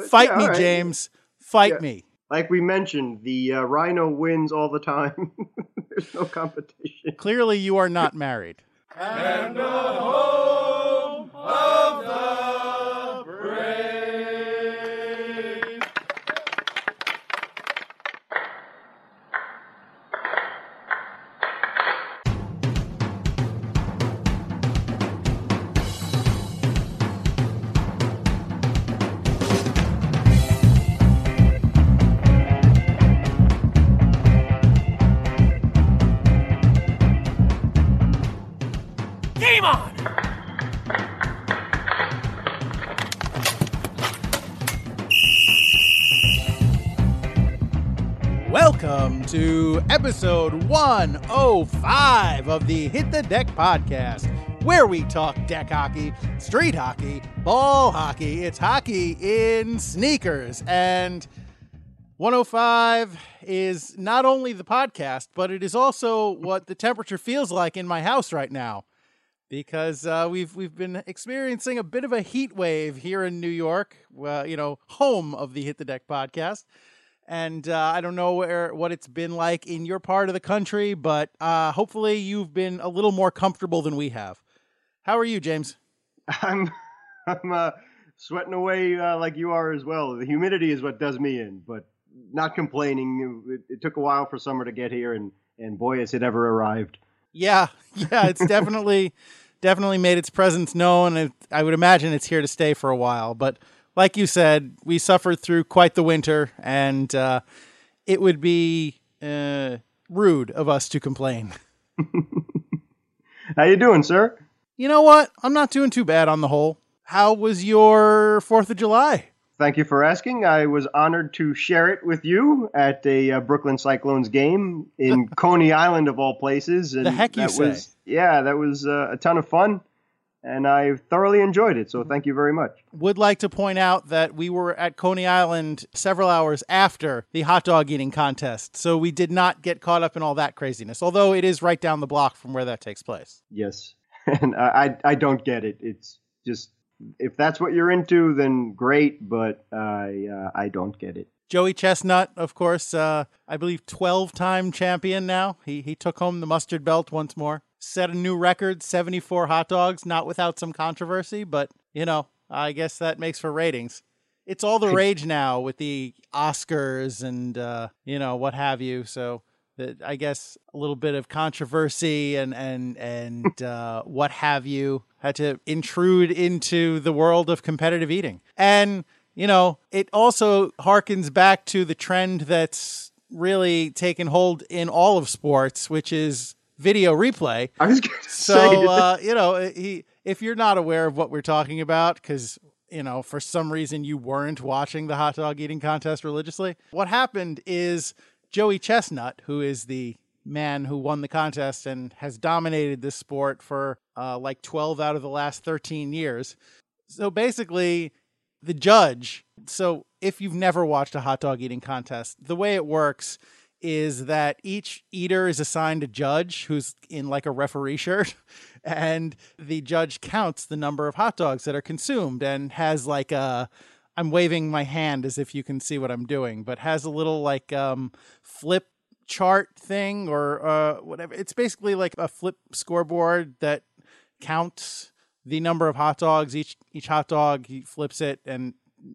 But, Fight yeah, me, all right. James. Fight Yeah. me. Like we mentioned, the uh, rhino wins all the time. There's no competition. Clearly, you are not married. Game Welcome to episode 105 of the Hit the Deck podcast, where we talk deck hockey, street hockey, ball hockey. It's hockey in sneakers. And 105 is not only the podcast, but it is also what the temperature feels like in my house right now. Because uh, we've we've been experiencing a bit of a heat wave here in New York, uh, you know, home of the Hit the Deck podcast and uh, I don't know where what it's been like in your part of the country, but uh, hopefully you've been a little more comfortable than we have. How are you, James? I'm I'm uh, sweating away uh, like you are as well. The humidity is what does me in, but not complaining. It, it took a while for summer to get here, and and boy, has it ever arrived. Yeah, yeah, it's definitely definitely made its presence known, and I would imagine it's here to stay for a while. But like you said, we suffered through quite the winter, and uh, it would be uh, rude of us to complain. How you doing, sir? You know what? I'm not doing too bad on the whole. How was your Fourth of July? Thank you for asking. I was honored to share it with you at a uh, Brooklyn Cyclones game in Coney Island, of all places. And The heck you that say. was, Yeah, that was uh, a ton of fun, and I thoroughly enjoyed it. So thank you very much. would like to point out that we were at Coney Island several hours after the hot dog eating contest, so we did not get caught up in all that craziness. Although it is right down the block from where that takes place. Yes, and I I I don't get it. It's just if that's what you're into, then great. But I uh, I don't get it. Joey Chestnut, of course, uh, I believe twelve-time champion now. He he took home the mustard belt once more. Set a new record, seventy-four hot dogs, not without some controversy, but you know, I guess that makes for ratings. It's all the rage now with the Oscars and uh, you know what have you. So that I guess a little bit of controversy and and and uh, what have you had to intrude into the world of competitive eating. And you know, it also harkens back to the trend that's really taken hold in all of sports, which is video replay. I was going to So that- uh, you know, he if you're not aware of what we're talking about, because you know for some reason you weren't watching the hot dog eating contest religiously, what happened is Joey Chestnut, who is the man who won the contest and has dominated this sport for uh, like 12 out of the last 13 years. So basically, the judge. So if you've never watched a hot dog eating contest, the way it works is that each eater is assigned a judge who's in like a referee shirt and the judge counts the number of hot dogs that are consumed and has like a I'm waving my hand as if you can see what I'm doing, but has a little like um flip chart thing or uh whatever. It's basically like a flip scoreboard that counts the number of hot dogs each each hot dog he flips it and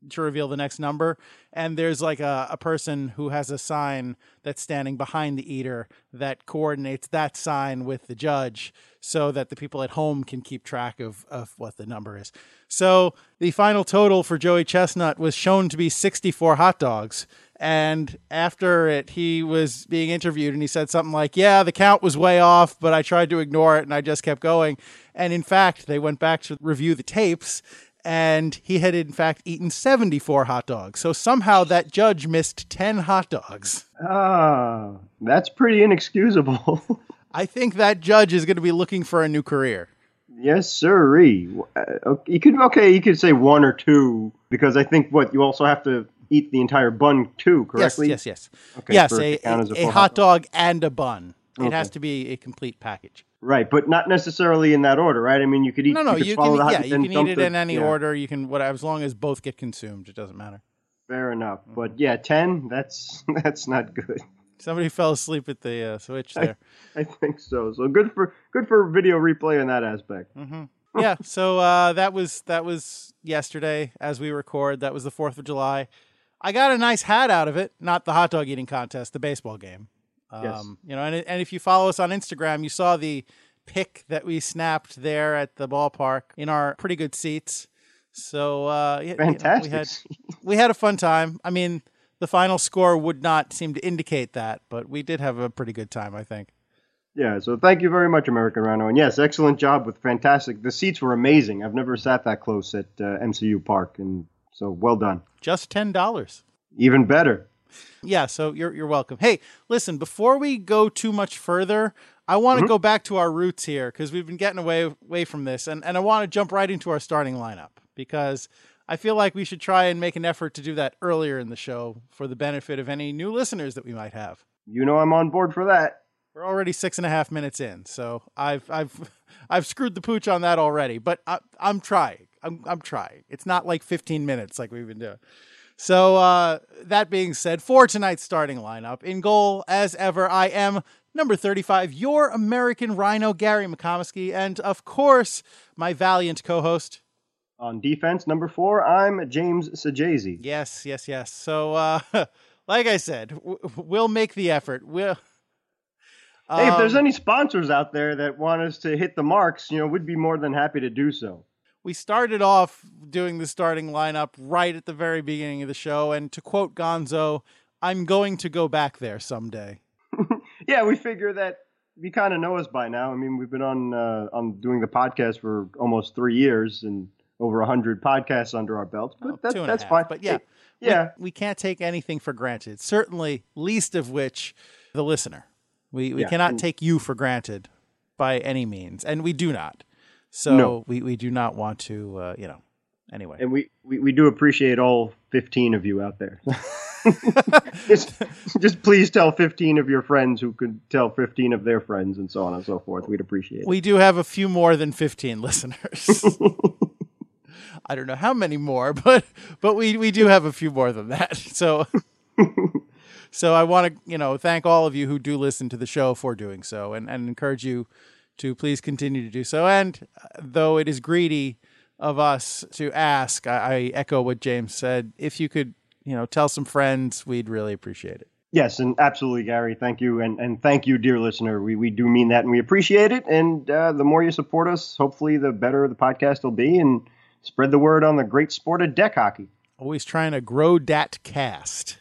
to reveal the next number. And there's like a, a person who has a sign that's standing behind the eater that coordinates that sign with the judge so that the people at home can keep track of, of what the number is. So the final total for joey chestnut was shown to be 64 hot dogs and after it he was being interviewed and he said something like yeah the count was way off but i tried to ignore it and i just kept going and in fact they went back to review the tapes and he had in fact eaten 74 hot dogs so somehow that judge missed 10 hot dogs Ah, that's pretty inexcusable. i think that judge is going to be looking for a new career yes, sirree. Uh, you could okay, you could say one or two because I think what you also have to eat the entire bun too, correctly? yes yes yes Okay, yes a, to count as a, a a hot dog and a bun it Okay. has to be a complete package Right, but not necessarily in that order, right? I mean, you could eat. no no could you can yeah you can eat it the- in any yeah. order you can whatever as long as both get consumed it doesn't matter Fair enough, but yeah, ten. That's that's not good. Somebody fell asleep at the uh, switch there. I think so. So good for good for video replay in that aspect. hmm yeah. So uh, that was that was yesterday as we record. That was the Fourth of July. I got a nice hat out of it. Not the hot dog eating contest, the baseball game. Um, Yes. You know, and and if you follow us on Instagram, you saw the pic that we snapped there at the ballpark in our pretty good seats. So uh, yeah, you know, Fantastic. we had we had a fun time. I mean, the final score would not seem to indicate that, but we did have a pretty good time. I think. Yeah, so thank you very much, American Rhino. And yes, excellent job with fantastic. The seats were amazing. I've never sat that close at uh, MCU Park, and so well done. Just ten dollars. Even better. Yeah, so you're you're welcome. Hey, listen, before we go too much further, I want to mm-hmm. go back to our roots here because we've been getting away away from this, and and I want to jump right into our starting lineup because I feel like we should try and make an effort to do that earlier in the show for the benefit of any new listeners that we might have. You know I'm on board for that. We're already six and a half minutes in, so I've I've I've screwed the pooch on that already. But I, I'm trying. I'm I'm trying. It's not like 15 minutes like we've been doing. So uh, that being said, for tonight's starting lineup, in goal as ever, I am number 35, your American Rhino, Gary McComiskey, and of course my valiant co-host. On defense, number four, I'm James Sajazi. Yes, yes, yes. So uh, like I said, w- we'll make the effort. We'll. Hey, if there's Um, any sponsors out there that want us to hit the marks, you know, we'd be more than happy to do so. We started off doing the starting lineup right at the very beginning of the show. And to quote Gonzo, I'm going to go back there someday. Yeah, we figure that you kind of know us by now. I mean, we've been on uh, on doing the podcast for almost three years and over a hundred podcasts under our belts. But Well, that, two and a that's half, fine. But yeah, yeah, we, we can't take anything for granted. Certainly, least of which the listener. We, we Yeah, cannot and- take you for granted by any means. And we do not. So No. we, we do not want to, uh, you know, anyway. and we, we, we do appreciate all 15 of you out there. just, just please tell 15 of your friends who could tell 15 of their friends and so on and so forth. We'd appreciate it. we do have a few more than 15 listeners. I don't know how many more, but but we we do have a few more than that. So so I want to, you know, thank all of you who do listen to the show for doing so and and encourage you to please continue to do so. And uh, though it is greedy of us to ask, I, I echo what James said. If you could, you know, tell some friends, we'd really appreciate it. Yes, and absolutely, Gary. Thank you, and, and thank you, dear listener. We, we do mean that, and we appreciate it. And uh, the more you support us, hopefully, the better the podcast will be, and spread the word on the great sport of deck hockey. Always trying to grow dat cast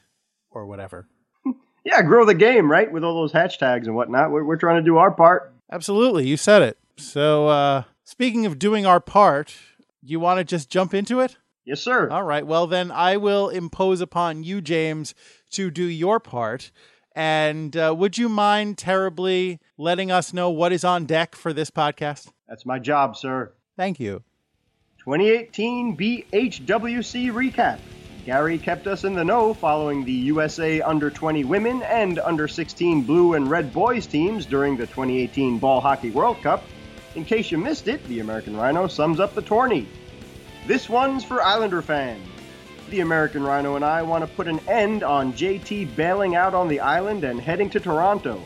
or whatever. Yeah, grow the game, right? With all those hashtags and whatnot. We're, we're trying to do our part. Absolutely, you said it. So, uh, speaking of doing our part, you want to just jump into it? Yes, sir. All right. Well, then I will impose upon you, James, to do your part. And uh, would you mind terribly letting us know what is on deck for this podcast? That's my job, sir. Thank you. 2018 BHWC recap. Gary kept us in the know following the USA Under 20 women and Under 16 blue and red boys teams during the 2018 Ball Hockey World Cup. In case you missed it, the American Rhino sums up the tourney. This one's for Islander fans. The American Rhino and I want to put an end on JT bailing out on the island and heading to Toronto.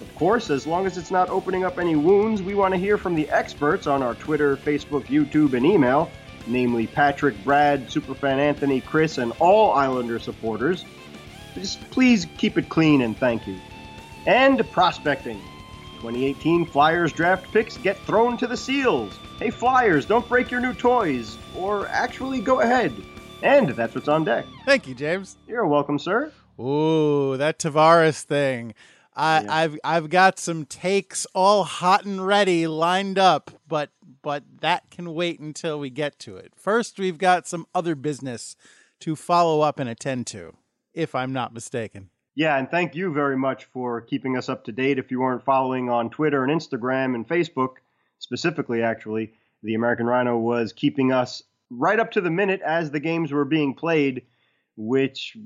Of course, as long as it's not opening up any wounds, we want to hear from the experts on our Twitter, Facebook, YouTube, and email, namely Patrick, Brad, Superfan Anthony, Chris, and all Islander supporters. Just please keep it clean and thank you. And prospecting. 2018 Flyers draft picks get thrown to the Seals. Hey Flyers, don't break your new toys. Or actually, go ahead. And that's what's on deck. Thank you, James. You're welcome, sir. Ooh, that Tavares thing. I, Yeah. I've I've got some takes all hot and ready lined up, but but that can wait until we get to it. First, we've got some other business to follow up and attend to, if I'm not mistaken. Yeah, and thank you very much for keeping us up to date. If you weren't following on Twitter and Instagram and Facebook, specifically, actually, the American Rhino was keeping us right up to the minute as the games were being played, which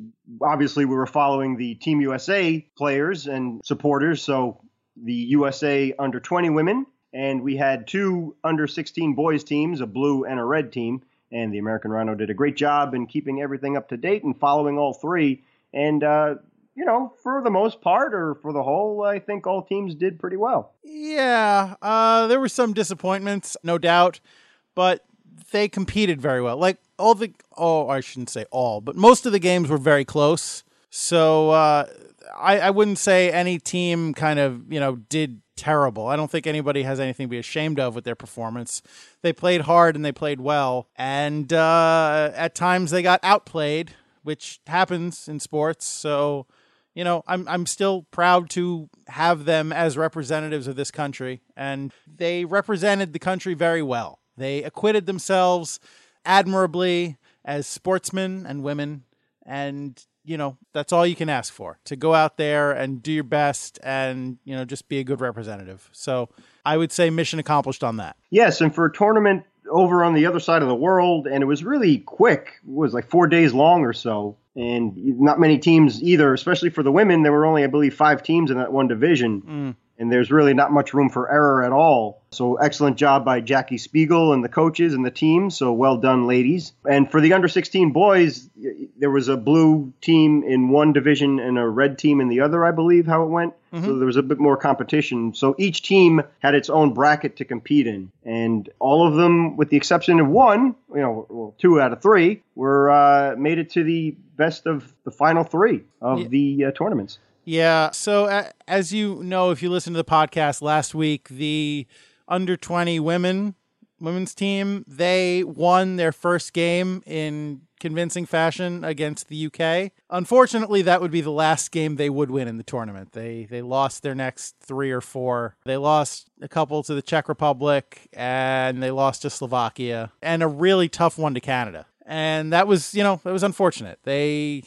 obviously we were following the Team USA players and supporters. So the USA under 20 women, and we had two under 16 boys teams, a blue and a red team. And the American Rhino did a great job in keeping everything up to date and following all three. And, uh, you know, for the most part or for the whole, I think all teams did pretty well. Yeah, uh, there were some disappointments, no doubt, but they competed very well. Like all the, oh, I shouldn't say all, but most of the games were very close. So uh, I, I wouldn't say any team kind of, you know, did terrible. I don't think anybody has anything to be ashamed of with their performance. They played hard and they played well. And uh, at times they got outplayed, which happens in sports. So, you know, I'm I'm still proud to have them as representatives of this country and they represented the country very well. They acquitted themselves admirably as sportsmen and women and you know, that's all you can ask for to go out there and do your best and, you know, just be a good representative. So I would say mission accomplished on that. Yes. And for a tournament over on the other side of the world, and it was really quick, it was like four days long or so. And not many teams either, especially for the women. There were only, I believe, five teams in that one division. Mm and there's really not much room for error at all. So excellent job by Jackie Spiegel and the coaches and the team. So well done, ladies. And for the under 16 boys, there was a blue team in one division and a red team in the other, I believe, how it went. Mm-hmm. So there was a bit more competition. So each team had its own bracket to compete in, and all of them, with the exception of one, you know, well, two out of three, were uh, made it to the best of the final three of yeah. the uh, tournaments. Yeah. So, uh, as you know, if you listen to the podcast last week, the under 20 women women's team they won their first game in convincing fashion against the UK. Unfortunately, that would be the last game they would win in the tournament. They they lost their next 3 or 4. They lost a couple to the Czech Republic and they lost to Slovakia and a really tough one to Canada. And that was, you know, that was unfortunate. They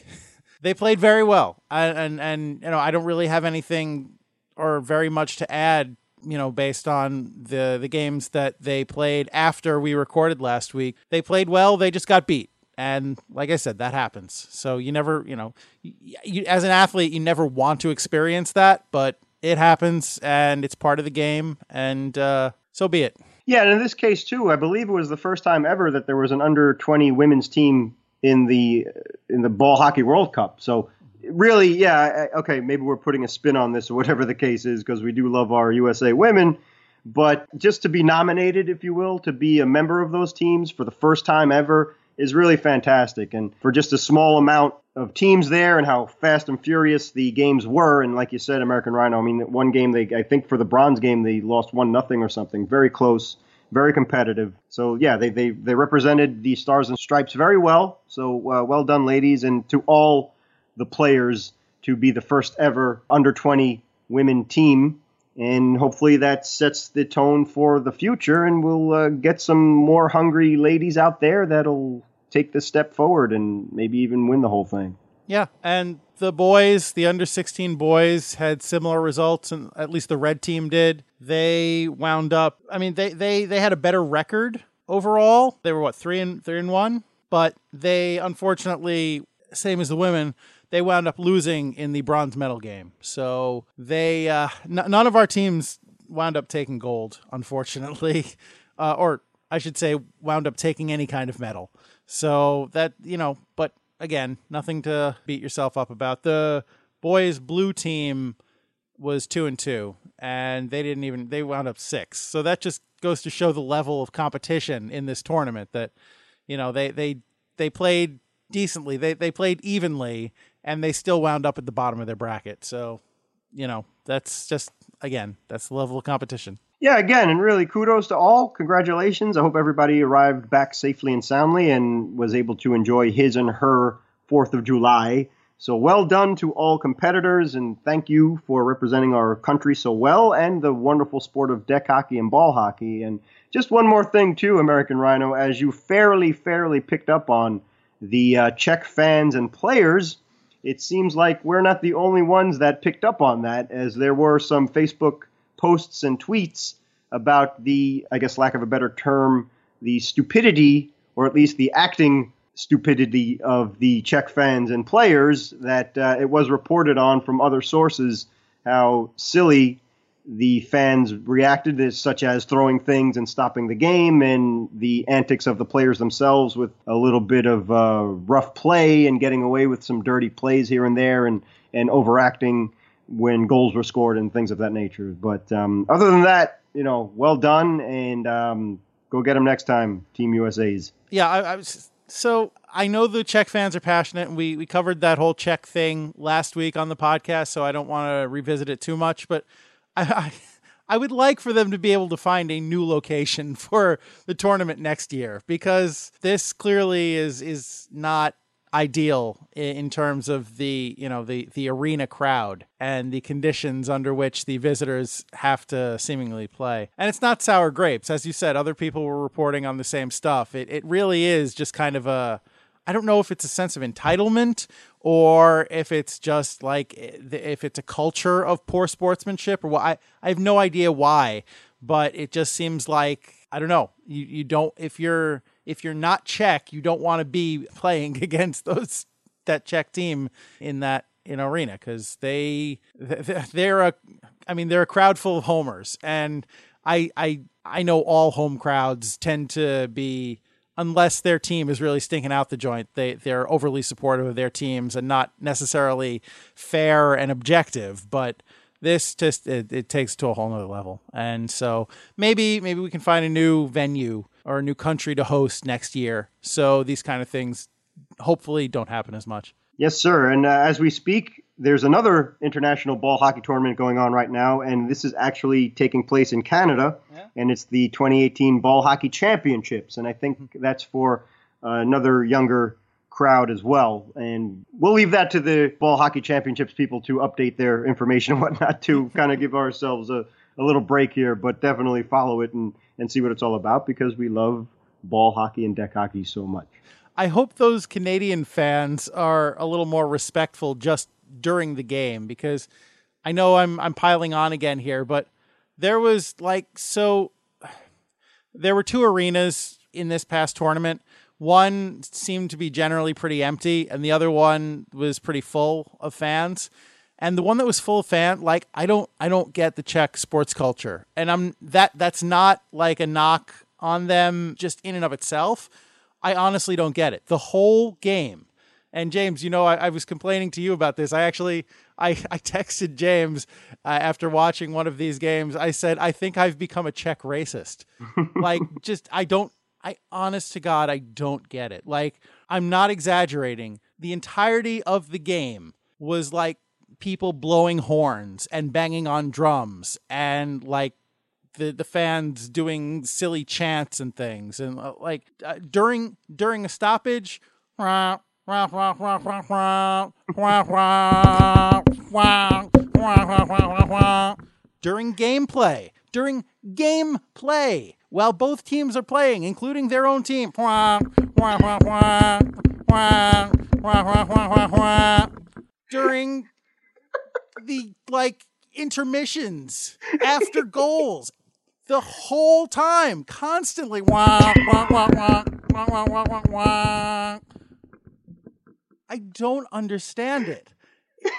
they played very well, and, and and you know I don't really have anything or very much to add. You know, based on the the games that they played after we recorded last week, they played well. They just got beat, and like I said, that happens. So you never, you know, you, as an athlete, you never want to experience that, but it happens, and it's part of the game, and uh, so be it. Yeah, and in this case too, I believe it was the first time ever that there was an under twenty women's team in the in the ball hockey World Cup. So really, yeah, okay, maybe we're putting a spin on this or whatever the case is because we do love our USA women. But just to be nominated, if you will, to be a member of those teams for the first time ever is really fantastic. And for just a small amount of teams there and how fast and furious the games were, and like you said, American Rhino, I mean, one game they, I think for the bronze game they lost one nothing or something, very close very competitive. So yeah, they they they represented the Stars and Stripes very well. So uh, well done, ladies, and to all the players to be the first ever under 20 women team. And hopefully that sets the tone for the future, and we'll uh, get some more hungry ladies out there that'll take the step forward and maybe even win the whole thing. Yeah, and the boys, the under 16 boys, had similar results, and at least the red team did. They wound up. I mean, they they they had a better record overall. They were what three and three and one, but they unfortunately, same as the women, they wound up losing in the bronze medal game. So they uh, n- none of our teams wound up taking gold, unfortunately, uh, or I should say, wound up taking any kind of medal. So that you know, but again, nothing to beat yourself up about. The boys' blue team was two and two, and they didn't even they wound up six. So that just goes to show the level of competition in this tournament. That you know they they they played decently. They they played evenly, and they still wound up at the bottom of their bracket. So you know that's just again that's the level of competition yeah, again, and really kudos to all. Congratulations. I hope everybody arrived back safely and soundly and was able to enjoy his and her 4th of July. So well done to all competitors, and thank you for representing our country so well and the wonderful sport of deck hockey and ball hockey. And just one more thing, too, American Rhino, as you fairly, fairly picked up on the uh, Czech fans and players, it seems like we're not the only ones that picked up on that, as there were some Facebook posts and tweets about the, I guess, lack of a better term, the stupidity, or at least the acting stupidity of the Czech fans and players that uh, it was reported on from other sources how silly the fans reacted, such as throwing things and stopping the game, and the antics of the players themselves with a little bit of uh, rough play and getting away with some dirty plays here and there, and and overacting when goals were scored and things of that nature. But um, other than that, you know, well done, and um, go get them next time, Team USA's. Yeah, I, I was so I know the Czech fans are passionate, and we we covered that whole Czech thing last week on the podcast, so I don't want to revisit it too much. But I, I, I would like for them to be able to find a new location for the tournament next year because this clearly is is not ideal in terms of the you know the the arena crowd and the conditions under which the visitors have to seemingly play and it's not sour grapes as you said other people were reporting on the same stuff it it really is just kind of a I don't know if it's a sense of entitlement or if it's just like eh, if it's a culture of poor sportsmanship or what. I, I have no idea why, but it just seems like I don't know. You you don't if you're if you're not Czech, you don't want to be playing against those that Czech team in that in arena because they they're a I mean they're a crowd full of homers and I I I know all home crowds tend to be unless their team is really stinking out the joint, they they're overly supportive of their teams and not necessarily fair and objective. But this just it, it takes to a whole nother level. And so maybe maybe we can find a new venue or a new country to host next year. So these kind of things hopefully don't happen as much. Yes, sir. And uh, as we speak, there's another international ball hockey tournament going on right now, and this is actually taking place in Canada, yeah. and it's the 2018 Ball Hockey Championships, and I think mm-hmm. that's for uh, another younger crowd as well. And we'll leave that to the Ball Hockey Championships people to update their information and whatnot to kind of give ourselves a, a little break here, but definitely follow it and, and see what it's all about because we love ball hockey and deck hockey so much. I hope those Canadian fans are a little more respectful just during the game because I know I'm I'm piling on again here, but there was like so there were two arenas in this past tournament. One seemed to be generally pretty empty, and the other one was pretty full of fans. And the one that was full of fan, like I don't I don't get the Czech sports culture. And I'm that that's not like a knock on them just in and of itself. I honestly don't get it. The whole game and James, you know, I, I was complaining to you about this. I actually, I, I texted James uh, after watching one of these games. I said, I think I've become a Czech racist. like, just, I don't, I, honest to God, I don't get it. Like, I'm not exaggerating. The entirety of the game was like people blowing horns and banging on drums and like the the fans doing silly chants and things and uh, like uh, during during a stoppage during gameplay, during gameplay, while both teams are playing, including their own team. During the like intermissions after goals, the whole time, constantly. I don't understand it.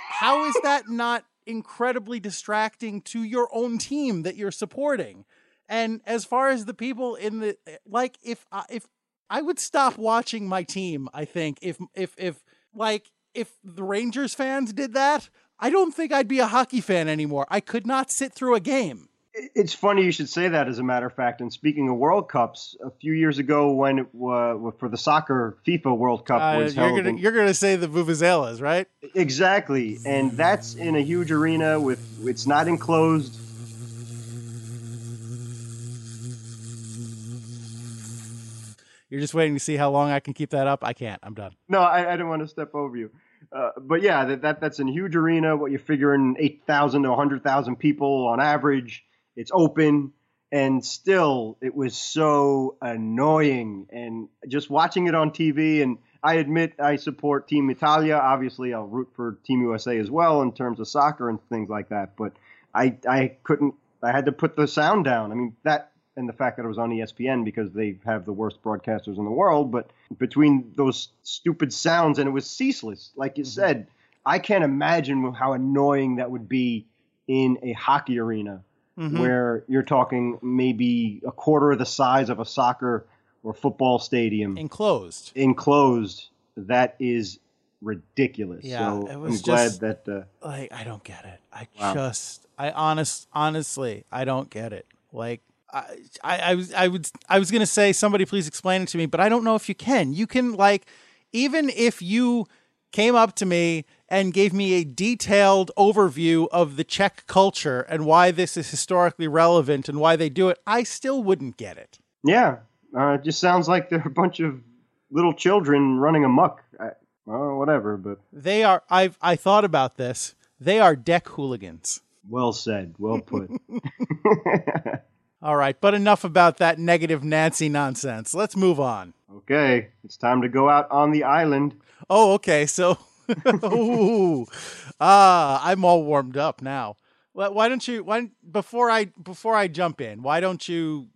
How is that not incredibly distracting to your own team that you're supporting? And as far as the people in the like, if I, if I would stop watching my team, I think if if if like if the Rangers fans did that, I don't think I'd be a hockey fan anymore. I could not sit through a game. It's funny you should say that, as a matter of fact. And speaking of World Cups, a few years ago, when it, uh, for the soccer FIFA World Cup uh, was you're held, gonna, in, you're going to say the vuvuzelas, right? Exactly, and that's in a huge arena with it's not enclosed. You're just waiting to see how long I can keep that up. I can't. I'm done. No, I, I didn't want to step over you. Uh, but yeah, that, that that's a huge arena. What you're figuring, eight thousand to hundred thousand people on average. It's open, and still, it was so annoying. And just watching it on TV, and I admit I support Team Italia. Obviously, I'll root for Team USA as well in terms of soccer and things like that. But I I couldn't. I had to put the sound down. I mean that and the fact that it was on ESPN because they have the worst broadcasters in the world. But between those stupid sounds, and it was ceaseless, like you mm-hmm. said, I can't imagine how annoying that would be in a hockey arena Mhm. where you're talking maybe a quarter of the size of a soccer or football stadium enclosed. enclosed. That is ridiculous. Yeah, so it I'm was glad just- that. Uh, Like I don't get it. I Wow. just I honest honestly I don't get it. Like I, I was I would I was gonna say somebody please explain it to me, but I don't know if you can. You can like even if you came up to me and gave me a detailed overview of the Czech culture and why this is historically relevant and why they do it, I still wouldn't get it. yeah, uh, it just sounds like they're a bunch of little children running amok. I, well, whatever, but They are I've I thought about this. They are deck hooligans. well said, well put. All right, but enough about that negative Nancy nonsense. Let's move on. okay, it's time to go out on the island. Oh, okay. So, Ooh. ah, I'm all warmed up now. Why why don't you? Why before I before I jump in? Why don't you,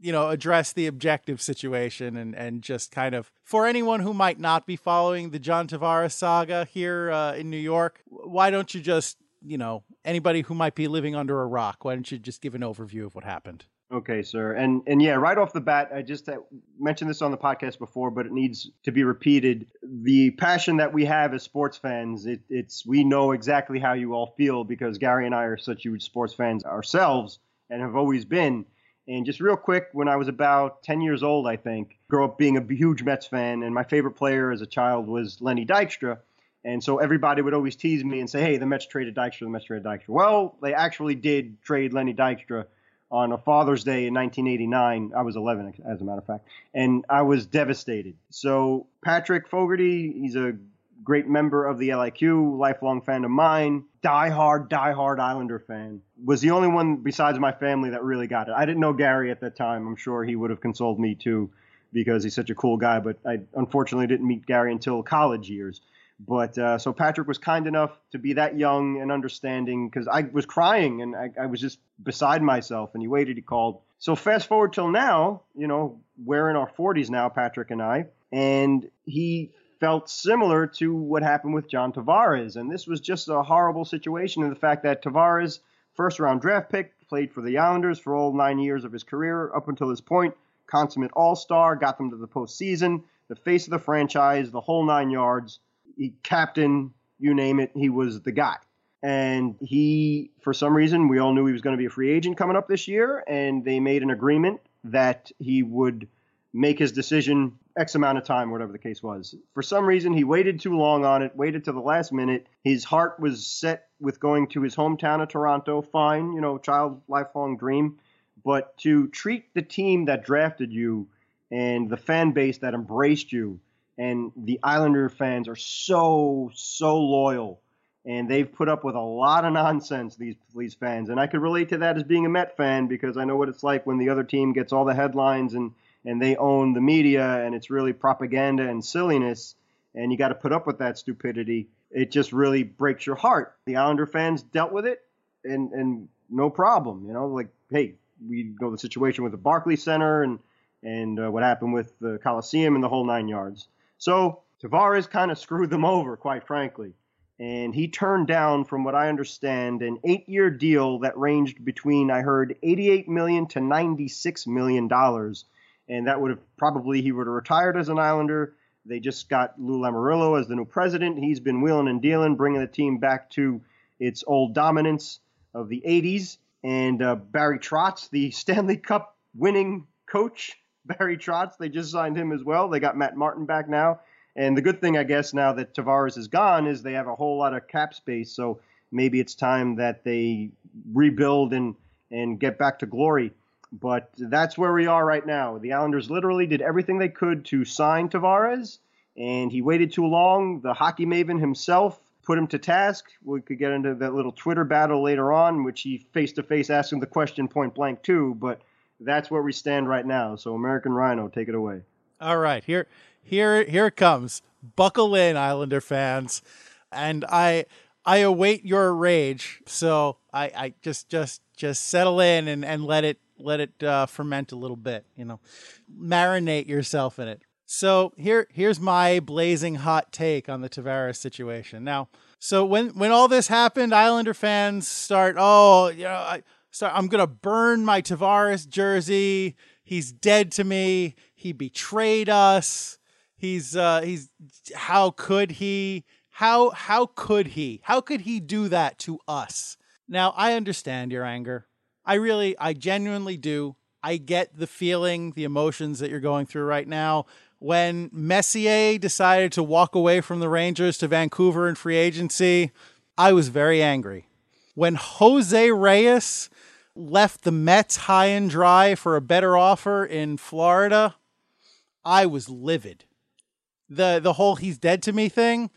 you know, address the objective situation and and just kind of for anyone who might not be following the John Tavares saga here uh, in New York, why don't you just you know anybody who might be living under a rock? Why don't you just give an overview of what happened? Okay, sir. And and yeah, right off the bat, I just uh, mentioned this on the podcast before, but it needs to be repeated. The passion that we have as sports fans, it, it's we know exactly how you all feel because Gary and I are such huge sports fans ourselves and have always been. And just real quick, when I was about 10 years old, I think, grew up being a huge Mets fan, and my favorite player as a child was Lenny Dykstra. And so everybody would always tease me and say, hey, the Mets traded Dykstra, the Mets traded Dykstra. Well, they actually did trade Lenny Dykstra on a Father's Day in 1989. I was 11, as a matter of fact, and I was devastated. So Patrick Fogarty, he's a great member of the LIQ, lifelong fan of mine, diehard, diehard Islander fan. Was the only one besides my family that really got it. I didn't know Gary at that time. I'm sure he would have consoled me too, because he's such a cool guy. But I unfortunately didn't meet Gary until college years. But uh, so Patrick was kind enough to be that young and understanding because I was crying and I, I was just beside myself. And he waited, he called. So fast forward till now, you know, we're in our 40s now, Patrick and I, and he felt similar to what happened with John Tavares. And this was just a horrible situation in the fact that Tavares, first round draft pick, played for the Islanders for all nine years of his career up until this point, consummate all star, got them to the postseason, the face of the franchise, the whole nine yards he captain, you name it, he was the guy. And he, for some reason, we all knew he was going to be a free agent coming up this year, and they made an agreement that he would make his decision X amount of time, whatever the case was. For some reason, he waited too long on it, waited to the last minute. His heart was set with going to his hometown of Toronto. Fine, you know, child lifelong dream. But to treat the team that drafted you and the fan base that embraced you and the Islander fans are so so loyal, and they've put up with a lot of nonsense. These these fans, and I could relate to that as being a Met fan because I know what it's like when the other team gets all the headlines and and they own the media, and it's really propaganda and silliness, and you got to put up with that stupidity. It just really breaks your heart. The Islander fans dealt with it, and and no problem. You know, like hey, we know the situation with the Barclays Center and and uh, what happened with the Coliseum and the whole nine yards. So Tavares kind of screwed them over, quite frankly. And he turned down, from what I understand, an eight-year deal that ranged between, I heard, 88 million to 96 million dollars, and that would have probably he would have retired as an Islander. They just got Lou Lamoriello as the new president. He's been wheeling and dealing, bringing the team back to its old dominance of the 80s. And uh, Barry Trotz, the Stanley Cup winning coach, Barry Trotz. They just signed him as well. They got Matt Martin back now. And the good thing, I guess, now that Tavares is gone, is they have a whole lot of cap space. So maybe it's time that they rebuild and and get back to glory. But that's where we are right now. The Islanders literally did everything they could to sign Tavares, and he waited too long. The hockey maven himself put him to task. We could get into that little Twitter battle later on, which he face to face asked him the question point blank too. But that's where we stand right now. So American Rhino, take it away. All right, here, here, here it comes. Buckle in, Islander fans, and I, I await your rage. So I, I just, just, just settle in and and let it, let it uh, ferment a little bit. You know, marinate yourself in it. So here, here's my blazing hot take on the Tavares situation. Now, so when when all this happened, Islander fans start, oh, you know, I, so I'm gonna burn my Tavares jersey. He's dead to me. He betrayed us. He's uh he's how could he? How how could he? How could he do that to us? Now I understand your anger. I really I genuinely do. I get the feeling, the emotions that you're going through right now. When Messier decided to walk away from the Rangers to Vancouver in free agency, I was very angry. When Jose Reyes left the Mets high and dry for a better offer in Florida, I was livid. The the whole he's dead to me thing,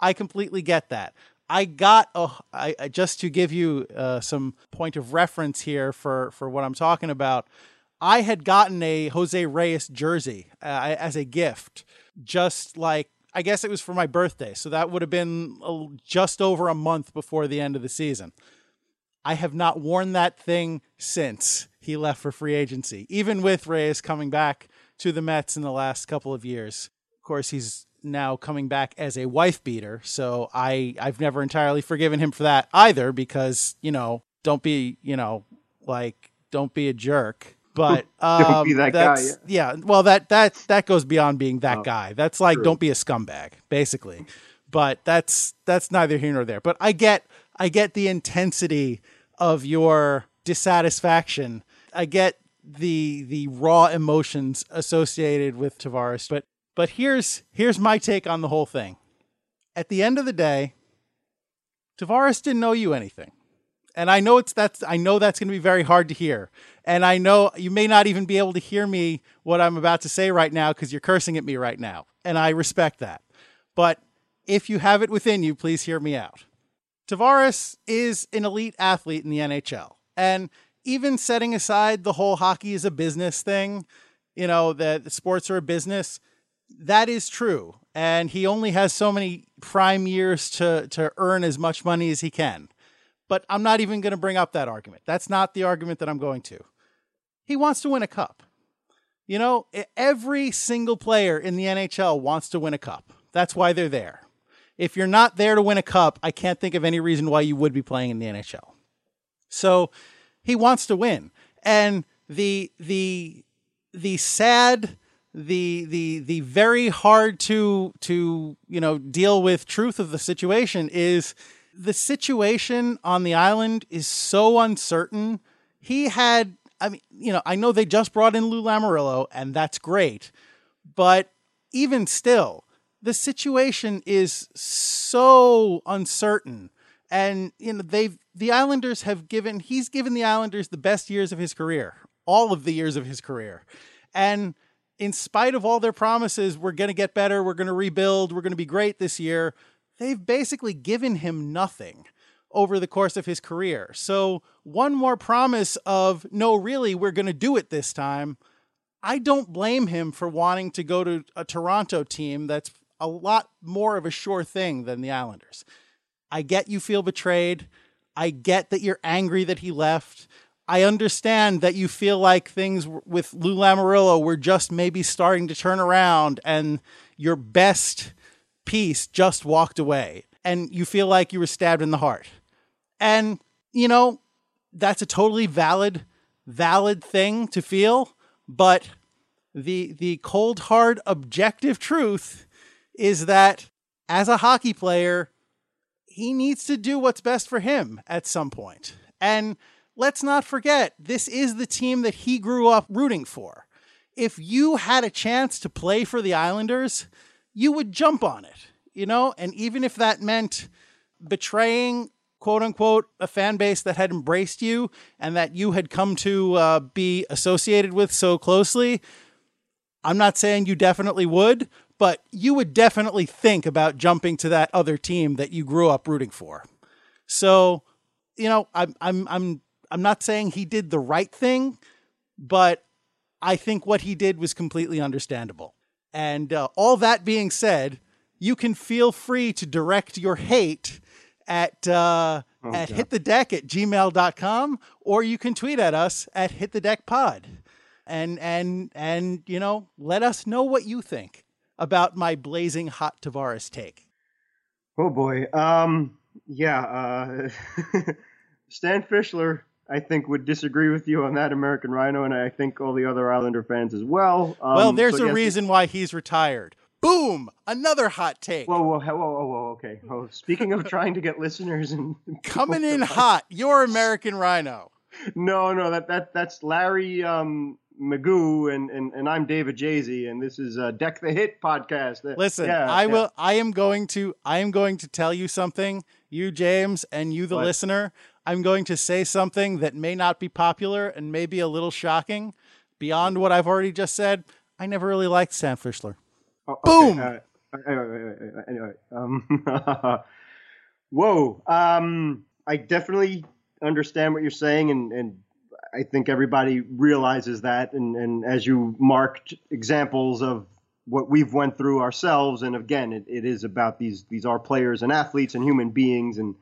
I completely get that. I got oh, I, just to give you uh, some point of reference here for for what I'm talking about. I had gotten a Jose Reyes jersey uh, as a gift, just like I guess it was for my birthday. So that would have been just over a month before the end of the season. I have not worn that thing since he left for free agency, even with Reyes coming back to the Mets in the last couple of years. Of course, he's now coming back as a wife beater, so I I've never entirely forgiven him for that either because, you know, don't be, you know, like don't be a jerk. But um, don't be that guy. Yeah. yeah. well that that that goes beyond being that oh, guy. That's like true. don't be a scumbag, basically. But that's that's neither here nor there. But I get I get the intensity of your dissatisfaction. I get the the raw emotions associated with Tavares, but but here's here's my take on the whole thing. At the end of the day, Tavares didn't know you anything. And I know it's that's I know that's going to be very hard to hear. And I know you may not even be able to hear me what I'm about to say right now cuz you're cursing at me right now. And I respect that. But if you have it within you, please hear me out. Tavares is an elite athlete in the NHL. And even setting aside the whole hockey is a business thing, you know, that sports are a business, that is true. And he only has so many prime years to, to earn as much money as he can. But I'm not even going to bring up that argument. That's not the argument that I'm going to. He wants to win a cup. You know, every single player in the NHL wants to win a cup. That's why they're there. If you're not there to win a cup, I can't think of any reason why you would be playing in the NHL. So he wants to win. And the the the sad the the the very hard to to you know deal with truth of the situation is the situation on the island is so uncertain. He had I mean, you know, I know they just brought in Lou Lamoriello and that's great, but even still, the situation is so uncertain. And you know, they've the Islanders have given he's given the Islanders the best years of his career, all of the years of his career. And in spite of all their promises, we're going to get better, we're going to rebuild, we're going to be great this year, they've basically given him nothing over the course of his career. So, one more promise of, no, really, we're going to do it this time. I don't blame him for wanting to go to a Toronto team that's a lot more of a sure thing than the Islanders. I get you feel betrayed. I get that you're angry that he left. I understand that you feel like things with Lou Lamoriello were just maybe starting to turn around and your best piece just walked away and you feel like you were stabbed in the heart. And, you know, that's a totally valid, valid thing to feel. But the, the cold, hard, objective truth is that as a hockey player, he needs to do what's best for him at some point. And let's not forget, this is the team that he grew up rooting for. If you had a chance to play for the Islanders, you would jump on it, you know? And even if that meant betraying, quote unquote, a fan base that had embraced you and that you had come to uh, be associated with so closely, I'm not saying you definitely would, but you would definitely think about jumping to that other team that you grew up rooting for. So, you know, I'm I'm I'm I'm not saying he did the right thing, but I think what he did was completely understandable. And uh, all that being said, you can feel free to direct your hate at uh, oh, at God. hitthedeck at gmail.com or you can tweet at us at hitthedeckpod and and and you know let us know what you think about my blazing hot Tavares take. Oh boy. Um yeah, uh Stan Fischler I think would disagree with you on that American Rhino, and I think all the other Islander fans as well. Um, well, there's so a yes, reason why he's retired. Boom! Another hot take. Whoa, whoa, whoa, whoa, whoa. Okay. Oh, speaking of trying to get listeners and coming in hot, your American Rhino. No, no, that that that's Larry um, Magoo, and, and and I'm David Jay-Z, and this is uh, Deck the Hit podcast. Listen, yeah, I yeah. will. I am going to. I am going to tell you something, you James, and you the what? listener. I'm going to say something that may not be popular and may be a little shocking. Beyond what I've already just said, I never really liked Stan Fischler. Oh, Boom. Okay. Uh, anyway, um, whoa. Um, I definitely understand what you're saying, and, and I think everybody realizes that. And, and as you marked examples of what we've went through ourselves, and again, it, it is about these these are players and athletes and human beings, and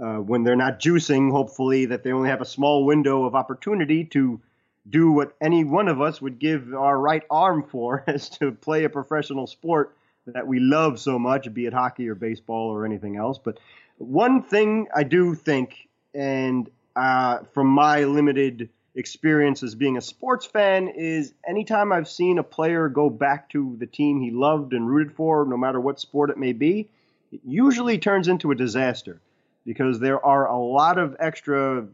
uh, when they're not juicing, hopefully that they only have a small window of opportunity to do what any one of us would give our right arm for, is to play a professional sport that we love so much, be it hockey or baseball or anything else. But one thing I do think, and uh, from my limited experience as being a sports fan, is anytime I've seen a player go back to the team he loved and rooted for, no matter what sport it may be, it usually turns into a disaster because there are a lot of extra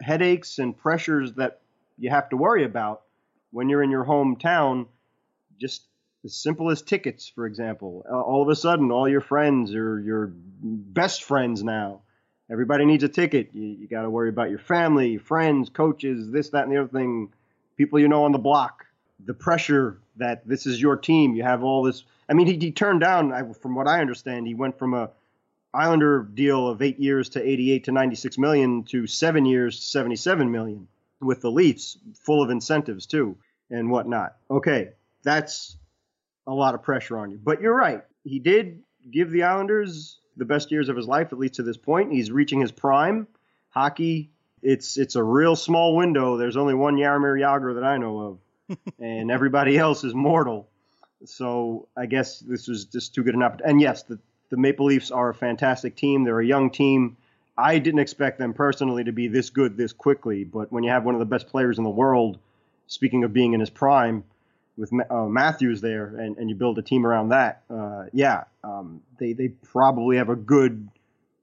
headaches and pressures that you have to worry about when you're in your hometown. Just as simple as tickets, for example. All of a sudden, all your friends are your best friends now. Everybody needs a ticket. You, you got to worry about your family, friends, coaches, this, that, and the other thing, people you know on the block. The pressure that this is your team. You have all this. I mean, he, he turned down, from what I understand, he went from a Islander deal of eight years to 88 to 96 million to seven years to 77 million with the Leafs, full of incentives too and whatnot. Okay, that's a lot of pressure on you. But you're right. He did give the Islanders the best years of his life, at least to this point. He's reaching his prime. Hockey, it's it's a real small window. There's only one Jaromir Jagr that I know of, and everybody else is mortal. So I guess this was just too good an opportunity. And yes, the the Maple Leafs are a fantastic team. They're a young team. I didn't expect them personally to be this good this quickly, but when you have one of the best players in the world, speaking of being in his prime, with uh, Matthews there, and, and you build a team around that, uh, yeah, um, they they probably have a good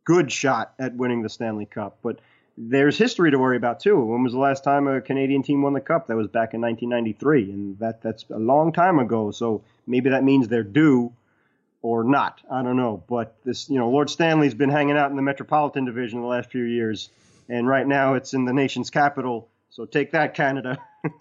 good shot at winning the Stanley Cup. But there's history to worry about too. When was the last time a Canadian team won the Cup? That was back in 1993, and that that's a long time ago. So maybe that means they're due or not. I don't know. But this, you know, Lord Stanley's been hanging out in the Metropolitan Division the last few years, and right now it's in the nation's capital. So take that, Canada.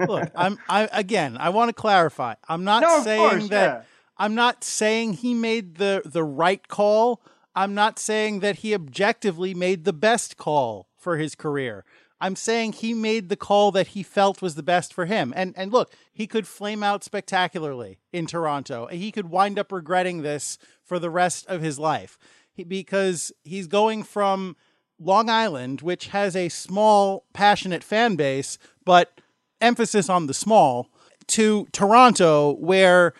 Look, I'm I again. I want to clarify. I'm not no, saying course, that. Yeah. I'm not saying he made the the right call. I'm not saying that he objectively made the best call for his career. I'm saying he made the call that he felt was the best for him. And and look, he could flame out spectacularly in Toronto. He could wind up regretting this for the rest of his life he, because he's going from Long Island, which has a small, passionate fan base, but emphasis on the small, to Toronto, where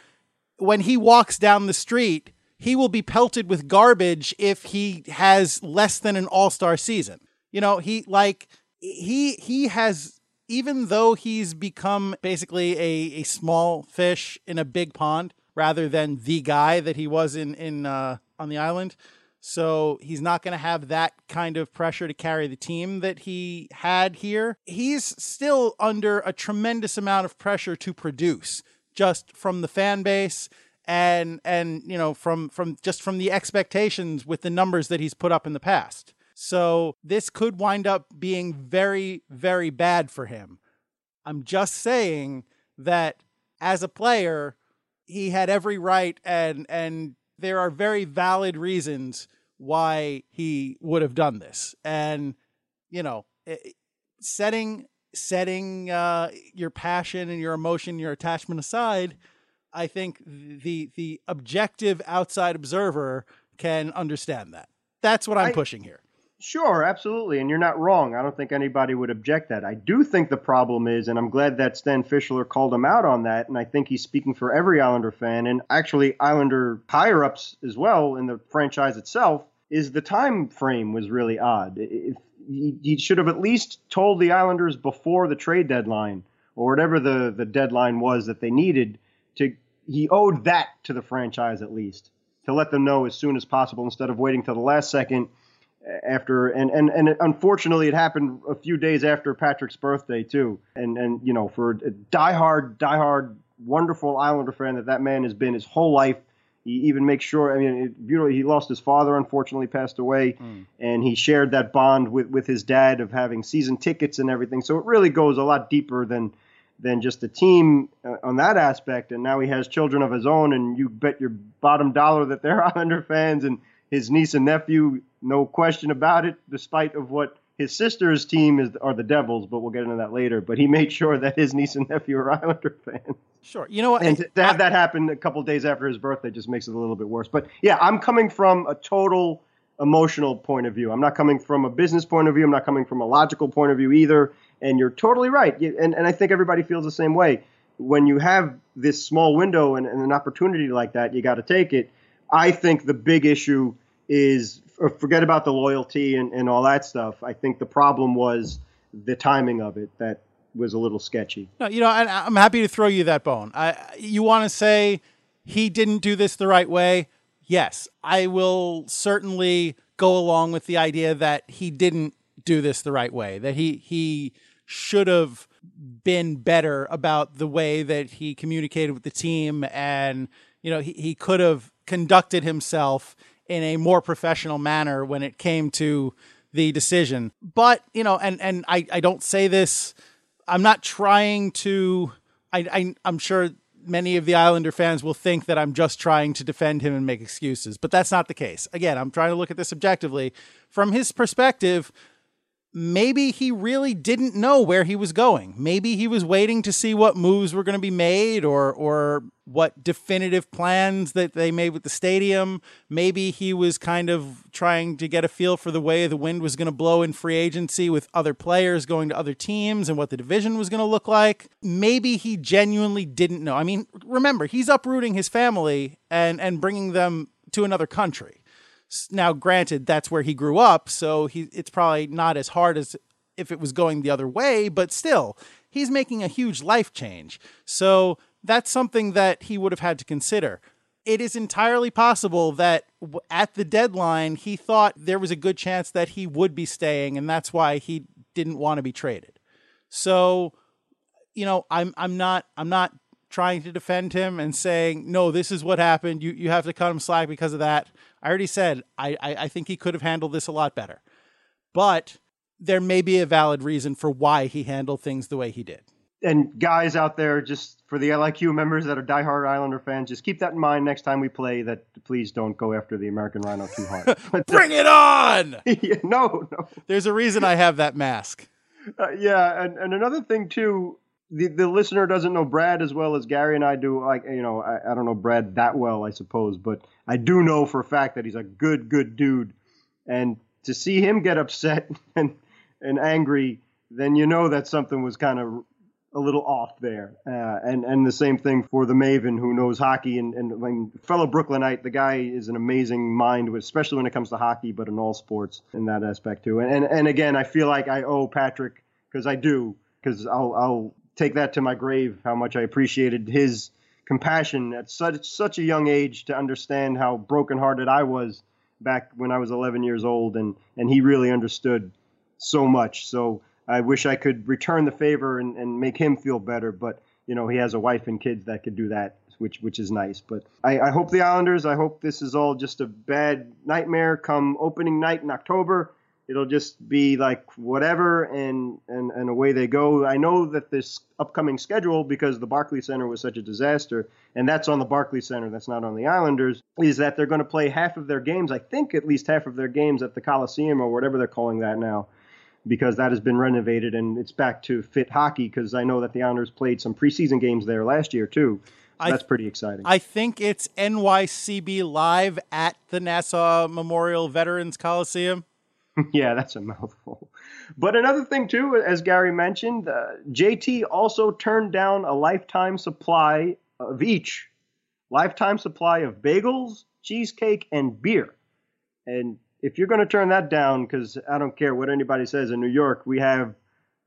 when he walks down the street, he will be pelted with garbage if he has less than an all star season. You know, he like he he has even though he's become basically a, a small fish in a big pond rather than the guy that he was in in uh, on the island. So he's not going to have that kind of pressure to carry the team that he had here. He's still under a tremendous amount of pressure to produce just from the fan base and and you know from from just from the expectations with the numbers that he's put up in the past. So this could wind up being very, very bad for him. I'm just saying that as a player, he had every right and and there are very valid reasons why he would have done this. And you know, setting setting uh, your passion and your emotion, your attachment aside, I think the the objective outside observer can understand that. That's what I'm I, pushing here. Sure, absolutely, and you're not wrong. I don't think anybody would object that. I do think the problem is, and I'm glad that Stan Fischler called him out on that, and I think he's speaking for every Islander fan, and actually Islander higher ups as well in the franchise itself. Is the time frame was really odd. If he, should have at least told the Islanders before the trade deadline or whatever the, the deadline was that they needed to he owed that to the franchise at least to let them know as soon as possible instead of waiting till the last second after and, and and unfortunately it happened a few days after Patrick's birthday too. And and you know for a diehard diehard wonderful Islander fan that that man has been his whole life he even makes sure I mean it, he lost his father unfortunately passed away. Mm. and he shared that bond with with his dad of having season tickets and everything. So it really goes a lot deeper than than just the team uh, on that aspect. And now he has children of his own and you bet your bottom dollar that they're Islander fans. And his niece and nephew, no question about it, despite of what his sister's team is are the Devils, but we'll get into that later. But he made sure that his niece and nephew are Islander fans. Sure, you know what? And to, to have I, that happen a couple days after his birthday just makes it a little bit worse. But yeah, I'm coming from a total emotional point of view. I'm not coming from a business point of view. I'm not coming from a logical point of view either. And you're totally right. And and I think everybody feels the same way. When you have this small window and, and an opportunity like that, you got to take it. I think the big issue is forget about the loyalty and, and all that stuff. I think the problem was the timing of it that was a little sketchy. No, you know, I, I'm happy to throw you that bone. I, you want to say he didn't do this the right way? Yes, I will certainly go along with the idea that he didn't do this the right way. That he he should have been better about the way that he communicated with the team, and you know, he, he could have conducted himself in a more professional manner when it came to the decision. But, you know, and, and I, I don't say this, I'm not trying to, I, I, I'm sure many of the Islander fans will think that I'm just trying to defend him and make excuses, but that's not the case. Again, I'm trying to look at this objectively. From his perspective, maybe he really didn't know where he was going. Maybe he was waiting to see what moves were going to be made or or what definitive plans that they made with the stadium. Maybe he was kind of trying to get a feel for the way the wind was going to blow in free agency with other players going to other teams and what the division was going to look like. Maybe he genuinely didn't know. I mean, remember, he's uprooting his family and and bringing them to another country now, granted, that's where he grew up, so he it's probably not as hard as if it was going the other way, but still, he's making a huge life change. So that's something that he would have had to consider. It is entirely possible that at the deadline, he thought there was a good chance that he would be staying, and that's why he didn't want to be traded. So, you know, I'm I'm not I'm not trying to defend him and saying, no, this is what happened. You you have to cut him slack because of that. I already said I, I, I think he could have handled this a lot better. But there may be a valid reason for why he handled things the way he did. And guys out there, just for the LIQ members that are diehard Islander fans, just keep that in mind next time we play. That please don't go after the American Rhino too hard. Bring it on! yeah, no, no. There's a reason I have that mask. Uh, yeah, and, and another thing too, the, the listener doesn't know Brad as well as Gary and I do. Like, you know, I, I don't know Brad that well, I suppose, but I do know for a fact that he's a good, good dude. And to see him get upset and and angry, then you know that something was kind of a little off there. Uh, and and the same thing for the Maven who knows hockey and and when fellow Brooklynite, the guy is an amazing mind, especially when it comes to hockey, but in all sports in that aspect too. And and, and again, I feel like I owe Patrick because I do because I'll I'll take that to my grave how much I appreciated his compassion at such such a young age to understand how brokenhearted I was back when I was 11 years old, and and he really understood so much. So I wish I could return the favor and, and make him feel better, but you know he has a wife and kids that could do that, which which is nice. But I, I hope the Islanders. I hope this is all just a bad nightmare come opening night in October it'll just be like whatever and, and and away they go i know that this upcoming schedule because the barclays center was such a disaster and that's on the barclays center that's not on the islanders is that they're going to play half of their games i think at least half of their games at the coliseum or whatever they're calling that now because that has been renovated and it's back to fit hockey because i know that the islanders played some preseason games there last year too so that's pretty exciting. I think it's NYCB Live at the Nassau Memorial Veterans Coliseum. yeah, that's a mouthful. But another thing too, as Gary mentioned, uh, JT also turned down a lifetime supply of each lifetime supply of bagels, cheesecake, and beer. And if you're going to turn that down, because I don't care what anybody says in New York, we have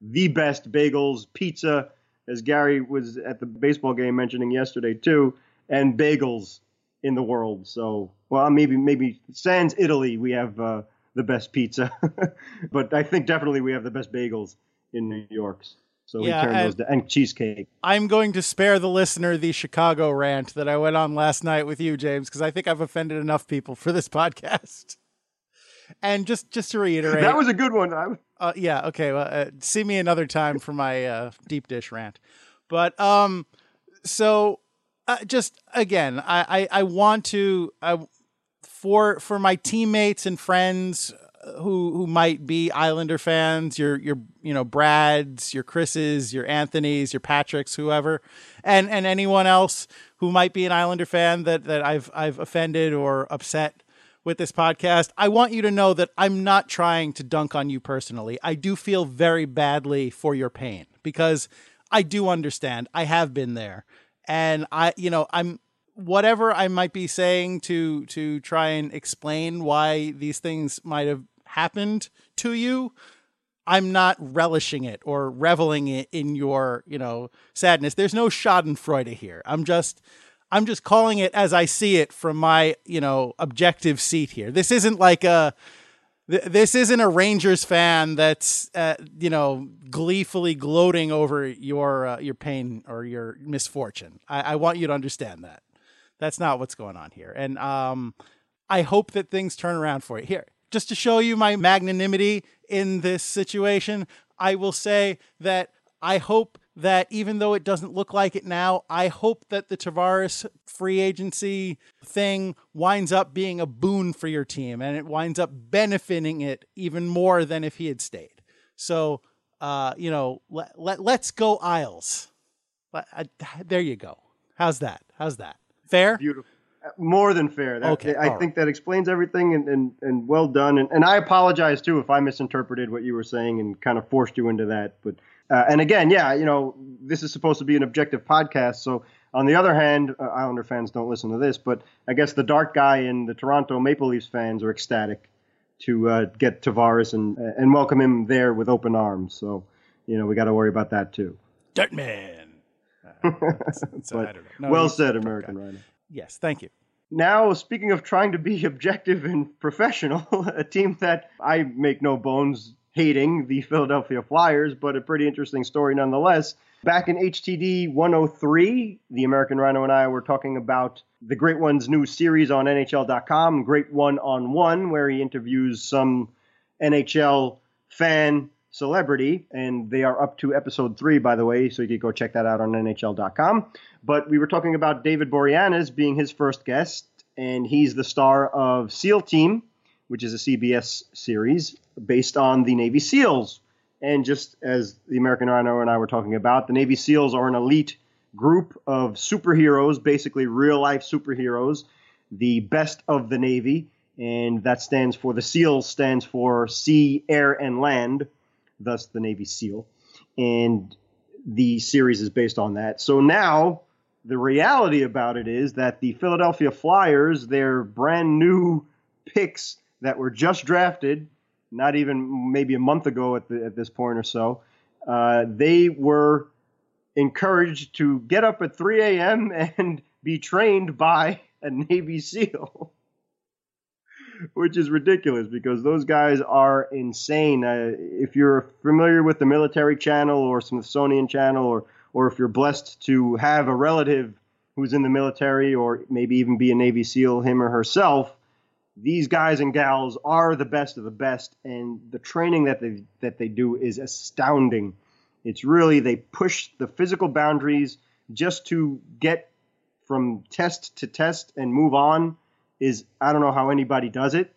the best bagels, pizza, as Gary was at the baseball game mentioning yesterday too, and bagels in the world. So, well, maybe maybe sans Italy, we have uh, the best pizza, but I think definitely we have the best bagels in New York. So yeah, we turn those down, and cheesecake. I'm going to spare the listener the Chicago rant that I went on last night with you, James, because I think I've offended enough people for this podcast. And just just to reiterate, that was a good one. Uh, yeah. Okay. Well, uh, see me another time for my uh, deep dish rant. But um, so uh, just again, I, I I want to I for for my teammates and friends uh, who who might be Islander fans, your your you know Brads, your Chris's, your Anthony's, your Patrick's, whoever, and and anyone else who might be an Islander fan that that I've I've offended or upset with this podcast. I want you to know that I'm not trying to dunk on you personally. I do feel very badly for your pain because I do understand. I have been there. And I you know, I'm whatever I might be saying to to try and explain why these things might have happened to you, I'm not relishing it or reveling it in your, you know, sadness. There's no Schadenfreude here. I'm just I'm just calling it as I see it from my, you know, objective seat here. This isn't like a this isn't a Rangers fan that's uh, you know gleefully gloating over your uh, your pain or your misfortune. I, I want you to understand that. That's not what's going on here. And um, I hope that things turn around for you. Here, just to show you my magnanimity in this situation, I will say that I hope that even though it doesn't look like it now, I hope that the Tavares free agency thing winds up being a boon for your team and it winds up benefiting it even more than if he had stayed. So, uh, you know, let, let, let's go Isles. Let, uh, there you go. How's that? How's that? Fair? Beautiful more than fair. That, okay, I think right. that explains everything and, and, and well done. And, and I apologize too if I misinterpreted what you were saying and kind of forced you into that. But uh, and again, yeah, you know, this is supposed to be an objective podcast. So on the other hand, uh, Islander fans don't listen to this, but I guess the dark guy and the Toronto Maple Leafs fans are ecstatic to uh, get Tavares and and welcome him there with open arms. So you know, we got to worry about that too. Dirtman. Uh, no, well said, American Rhino. Yes, thank you. Now, speaking of trying to be objective and professional, a team that I make no bones hating, the Philadelphia Flyers, but a pretty interesting story nonetheless. Back in HTD 103, the American Rhino and I were talking about the Great One's new series on NHL.com, Great One on One, where he interviews some NHL fan celebrity, and they are up to episode three, by the way, so you can go check that out on NHL.com. But we were talking about David Boreanaz being his first guest, and he's the star of SEAL Team, which is a CBS series based on the Navy SEALs. And just as the American Rhino and I were talking about, the Navy SEALs are an elite group of superheroes, basically real life superheroes, the best of the Navy. And that stands for the SEALs stands for sea, air, and land thus the Navy SEAL. And the series is based on that. So now the reality about it is that the Philadelphia Flyers, their brand new picks that were just drafted, not even maybe a month ago at, the, at this point or so, uh, they were encouraged to get up at 3 a.m. and be trained by a Navy SEAL. Which is ridiculous because those guys are insane. Uh, if you're familiar with the Military Channel or Smithsonian Channel, or or if you're blessed to have a relative who's in the military or maybe even be a Navy SEAL, him or herself, these guys and gals are the best of the best, and the training that they that they do is astounding. It's really they push the physical boundaries just to get from test to test and move on is I don't know how anybody does it,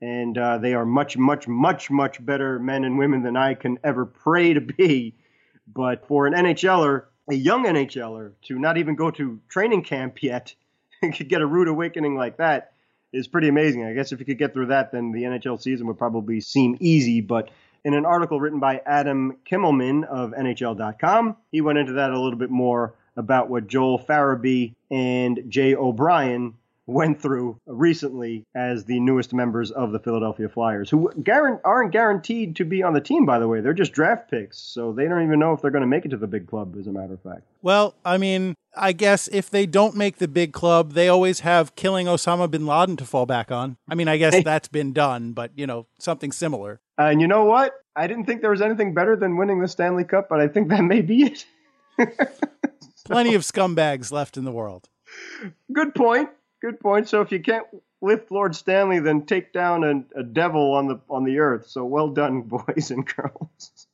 and uh, they are much, much, much, much better men and women than I can ever pray to be. But for an NHLer, a young NHLer, to not even go to training camp yet, and could get a rude awakening like that is pretty amazing. I guess if you could get through that, then the NHL season would probably seem easy. But in an article written by Adam Kimelman of NHL.com, he went into that a little bit more about what Joel Farabee and Jay O'Brien went through recently as the newest members of the Philadelphia Flyers, who aren't guaranteed to be on the team, by the way. They're just draft picks, so they don't even know if they're going to make it to the big club, as a matter of fact. Well, I mean, I guess if they don't make the big club, they always have killing Osama bin Laden to fall back on. I mean, I guess that's been done, but, you know, something similar. Uh, and you know what? I didn't think there was anything better than winning the Stanley Cup, but I think that may be it. Plenty of scumbags left in the world. Good point. Good point. So if you can't lift Lord Stanley, then take down a, a devil on the on the earth. So well done, boys and girls.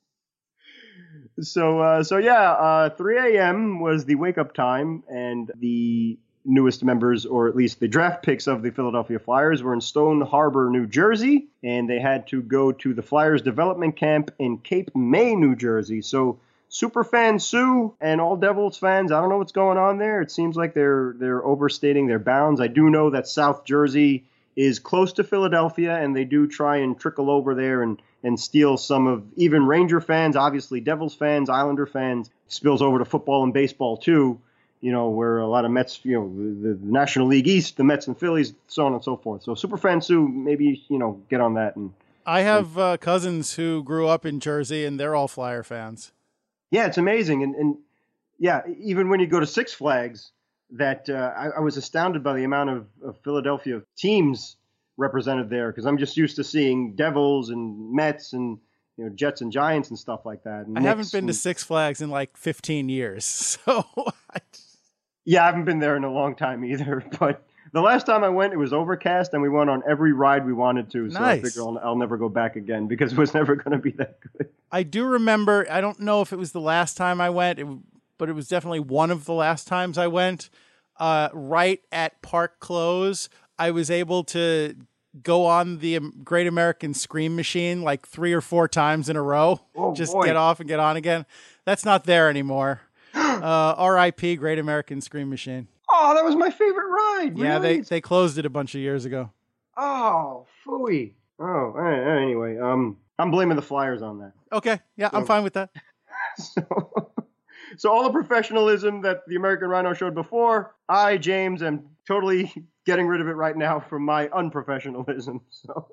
so uh, so yeah, uh, 3 a.m. was the wake up time, and the newest members, or at least the draft picks of the Philadelphia Flyers, were in Stone Harbor, New Jersey, and they had to go to the Flyers development camp in Cape May, New Jersey. So super fan Sue and all Devils fans, I don't know what's going on there. It seems like they're they're overstating their bounds. I do know that South Jersey is close to Philadelphia, and they do try and trickle over there and and steal some of even Ranger fans, obviously Devils fans, Islander fans, spills over to football and baseball too. You know, where a lot of Mets, you know, the, the National League East, the Mets and Phillies, so on and so forth. So, Super Superfan Sue, maybe you know, get on that. And I have uh, cousins who grew up in Jersey, and they're all Flyer fans. Yeah, it's amazing, and and yeah, even when you go to Six Flags, that uh, I, I, was astounded by the amount of, of Philadelphia teams represented there because I'm just used to seeing Devils and Mets and you know Jets and Giants and stuff like that. I haven't been and, to Six Flags in like 15 years, so. I... Yeah, I haven't been there in a long time either, but the last time I went, it was overcast, and we went on every ride we wanted to. So nice. I figure I'll, I'll, never go back again because it was never going to be that good. I do remember. I don't know if it was the last time I went, it, but it was definitely one of the last times I went. Uh, right at park close, I was able to go on the Great American Scream Machine like three or four times in a row. Oh, just boy. get off and get on again. That's not there anymore. uh, R.I.P. Great American Scream Machine. Oh, that was my favorite ride. Yeah, really? they they closed it a bunch of years ago. Oh, fooey. Oh, anyway, um, I'm blaming the Flyers on that. Okay, yeah, so, I'm fine with that. so, so all the professionalism that the American Rhino showed before, I, James, am totally getting rid of it right now from my unprofessionalism. So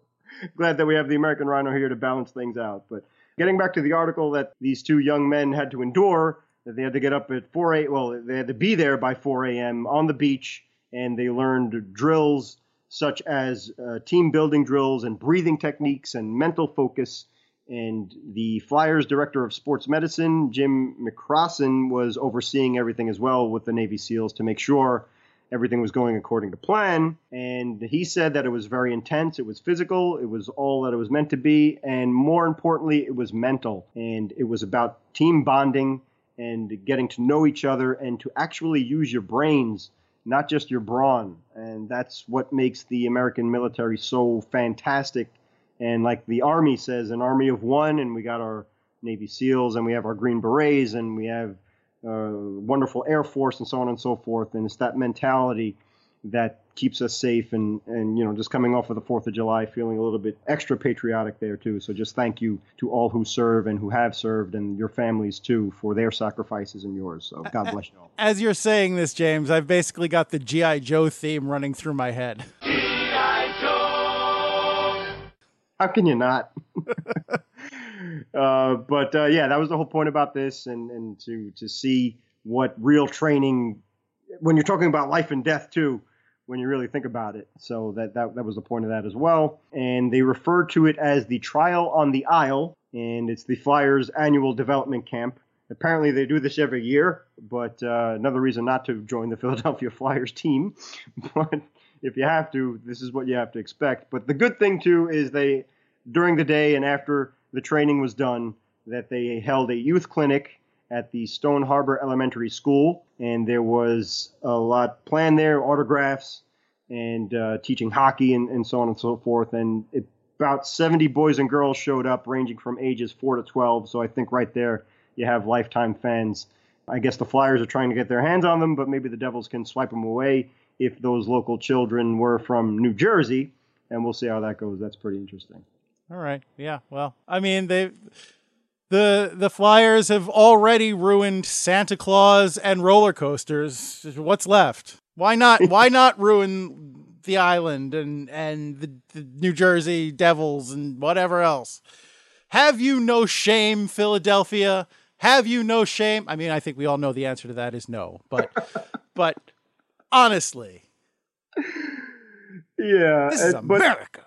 glad that we have the American Rhino here to balance things out. But getting back to the article that these two young men had to endure that they had to get up at 4 a. Well, they had to be there by 4 a.m. on the beach, and they learned drills such as uh, team building drills and breathing techniques and mental focus. And the Flyers director of sports medicine, Jim McCrossin, was overseeing everything as well with the Navy SEALs to make sure everything was going according to plan. And he said that it was very intense, it was physical, it was all that it was meant to be, and more importantly, it was mental. And it was about team bonding and getting to know each other and to actually use your brains, not just your brawn. And that's what makes the American military so fantastic. And like the Army says, an army of one, and we got our Navy SEALs, and we have our Green Berets, and we have uh, wonderful Air Force, and so on and so forth. And it's that mentality that keeps us safe and and you know just coming off of the fourth of july feeling a little bit extra patriotic there too. So just thank you to all who serve and who have served and your families too for their sacrifices and yours. So god bless you all. As you're saying this james i've basically got the gi joe theme running through my head. Gi joe! How can you not? Uh, but uh, yeah that was the whole point about this and and to to see what real training when you're talking about life and death too when you really think about it. So that, that that was the point of that as well. And they refer to it as the Trial on the Isle, and it's the Flyers annual development camp. Apparently, they do this every year, but uh, another reason not to join the Philadelphia Flyers team. But if you have to, this is what you have to expect. But the good thing too is they, during the day and after the training was done, that they held a youth clinic at the Stone Harbor Elementary School, and there was a lot planned there, autographs, and uh, teaching hockey and, and, so on and so forth. And it, about 70 boys and girls showed up, ranging from ages 4 to 12. So I think right there you have lifetime fans. I guess the Flyers are trying to get their hands on them, but maybe the Devils can swipe them away if those local children were from New Jersey. And we'll see how that goes. That's pretty interesting. All right. Yeah. Well, I mean, they the the Flyers have already ruined Santa Claus and roller coasters. What's left? Why not? why not ruin the island and and the, the New Jersey Devils and whatever else? Have you no shame, Philadelphia? Have you no shame? I mean, I think we all know the answer to that is no. But but honestly, yeah, this is uh, but- America.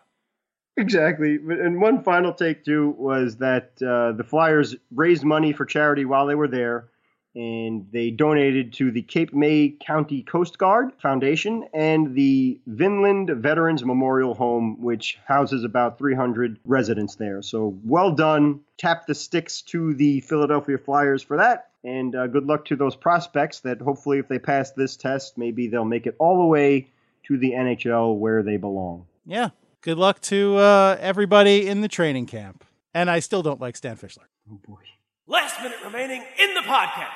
Exactly. And one final take, too, was that uh, the Flyers raised money for charity while they were there, and they donated to the Cape May County Coast Guard Foundation and the Vineland Veterans Memorial Home, which houses about 300 residents there. So well done. Tap the sticks to the Philadelphia Flyers for that. And uh, good luck to those prospects that hopefully, if they pass this test, maybe they'll make it all the way to the NHL where they belong. Yeah. Good luck to uh, everybody in the training camp. And I still don't like Stan Fischler. Oh, boy. Last minute remaining in the podcast.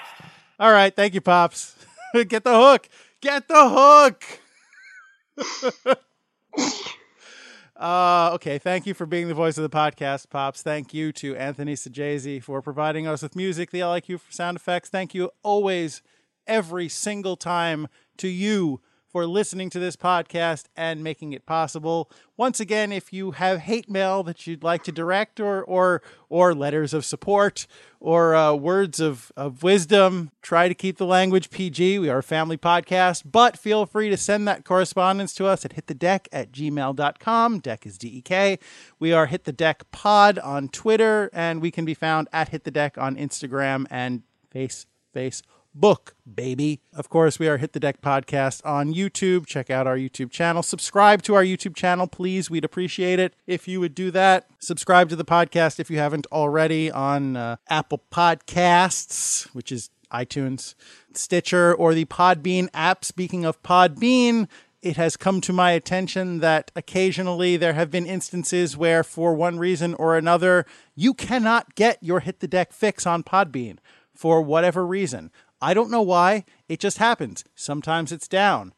All right, thank you, Pops. Get the hook. Get the hook. uh, okay, thank you for being the voice of the podcast, Pops. Thank you to Anthony Sajazi for providing us with music, the LIQ for sound effects. Thank you always, every single time, to you for listening to this podcast and making it possible. Once again, if you have hate mail that you'd like to direct or or or letters of support or uh, words of, of wisdom, try to keep the language PG. We are a family podcast, but feel free to send that correspondence to us at hitthedeck at gmail.com. Deck is D-E-K. We are Hit the Deck Pod on Twitter, and we can be found at Hit the Deck on Instagram and Face Face book, baby. Of course, we are Hit the Deck Podcast on YouTube. Check out our YouTube channel. Subscribe to our YouTube channel, please. We'd appreciate it if you would do that. Subscribe to the podcast if you haven't already on uh, Apple Podcasts, which is iTunes, Stitcher, or the Podbean app. Speaking of Podbean, it has come to my attention that occasionally there have been instances where, for one reason or another, you cannot get your Hit the Deck fix on Podbean for whatever reason. I don't know why. It just happens. Sometimes it's down.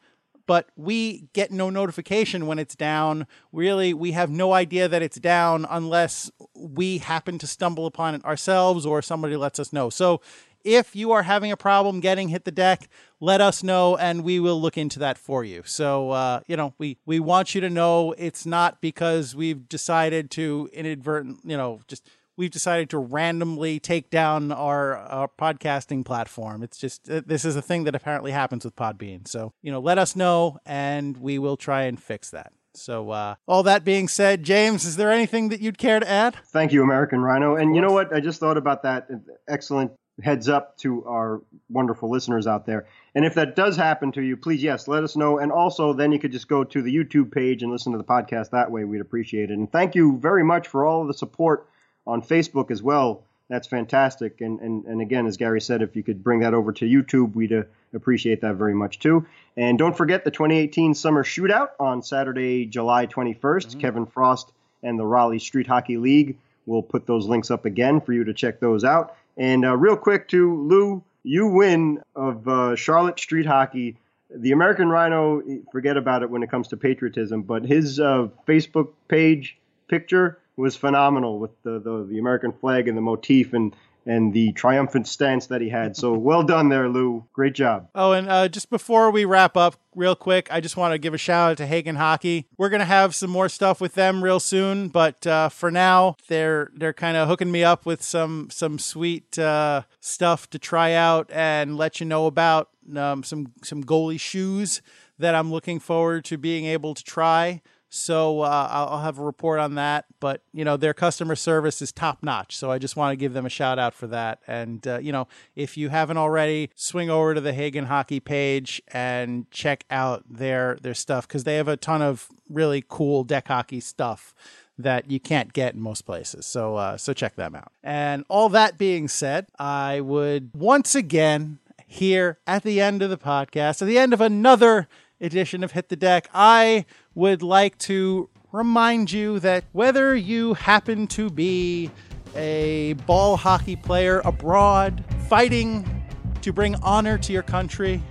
But we get no notification when it's down. Really, we have no idea that it's down unless we happen to stumble upon it ourselves or somebody lets us know. So if you are having a problem getting hit the deck, let us know and we will look into that for you. So, uh, you know, we, we want you to know it's not because we've decided to inadvertent, you know, just we've decided to randomly take down our, our podcasting platform. It's just uh, this is a thing that apparently happens with Podbean. So, you know, let us know and we will try and fix that. So, uh, all that being said, James, is there anything that you'd care to add? Thank you, American Rhino. And you know what? I just thought about that. Excellent heads up to our wonderful listeners out there. And if that does happen to you, please, yes, let us know. And also, then you could just go to the YouTube page and listen to the podcast that way. We'd appreciate it. And thank you very much for all of the support on Facebook as well. That's fantastic. And, and, and again, as Gary said, if you could bring that over to YouTube, we'd uh, appreciate that very much too. And don't forget the 2018 Summer Shootout on Saturday, July 21st. Mm-hmm. Kevin Frost and the Raleigh Street Hockey League. We'll put those links up again for you to check those out. And uh, real quick, to Lou, you win of uh, Charlotte Street Hockey. The American Rhino, forget about it when it comes to patriotism, but his uh, Facebook page picture was phenomenal with the, the, the American flag and the motif and and the triumphant stance that he had. So well done there, Lou. Great job. Oh, and uh, just before we wrap up, real quick, I just want to give a shout out to Hagen Hockey. We're gonna have some more stuff with them real soon, but uh, for now, they're they're kind of hooking me up with some some sweet uh, stuff to try out and let you know about. Um, some some goalie shoes that I'm looking forward to being able to try. So uh, I'll, have a report on that. But you know their customer service is top notch. So I just want to give them a shout out for that. And uh, you know if you haven't already, swing over to the Hagen Hockey page and check out their their stuff because they have a ton of really cool deck hockey stuff that you can't get in most places. So uh, so check them out. And all that being said, I would once again here at the end of the podcast, at the end of another edition of Hit the Deck, I would like to remind you that whether you happen to be a ball hockey player abroad fighting to bring honor to your country,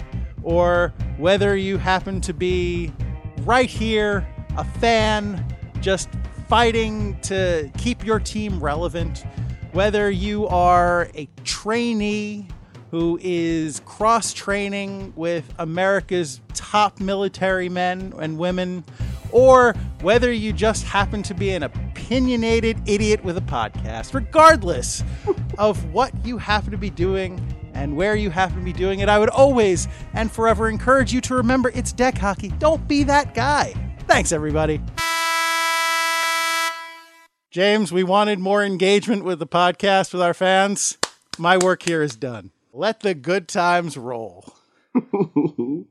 or whether you happen to be right here, a fan, just fighting to keep your team relevant, whether you are a trainee who is cross training with America's top military men and women, or whether you just happen to be an opinionated idiot with a podcast, regardless of what you happen to be doing and where you happen to be doing it, I would always and forever encourage you to remember it's deck hockey. Don't be that guy. Thanks, everybody. James, we wanted more engagement with the podcast with our fans. My work here is done. Let the good times roll.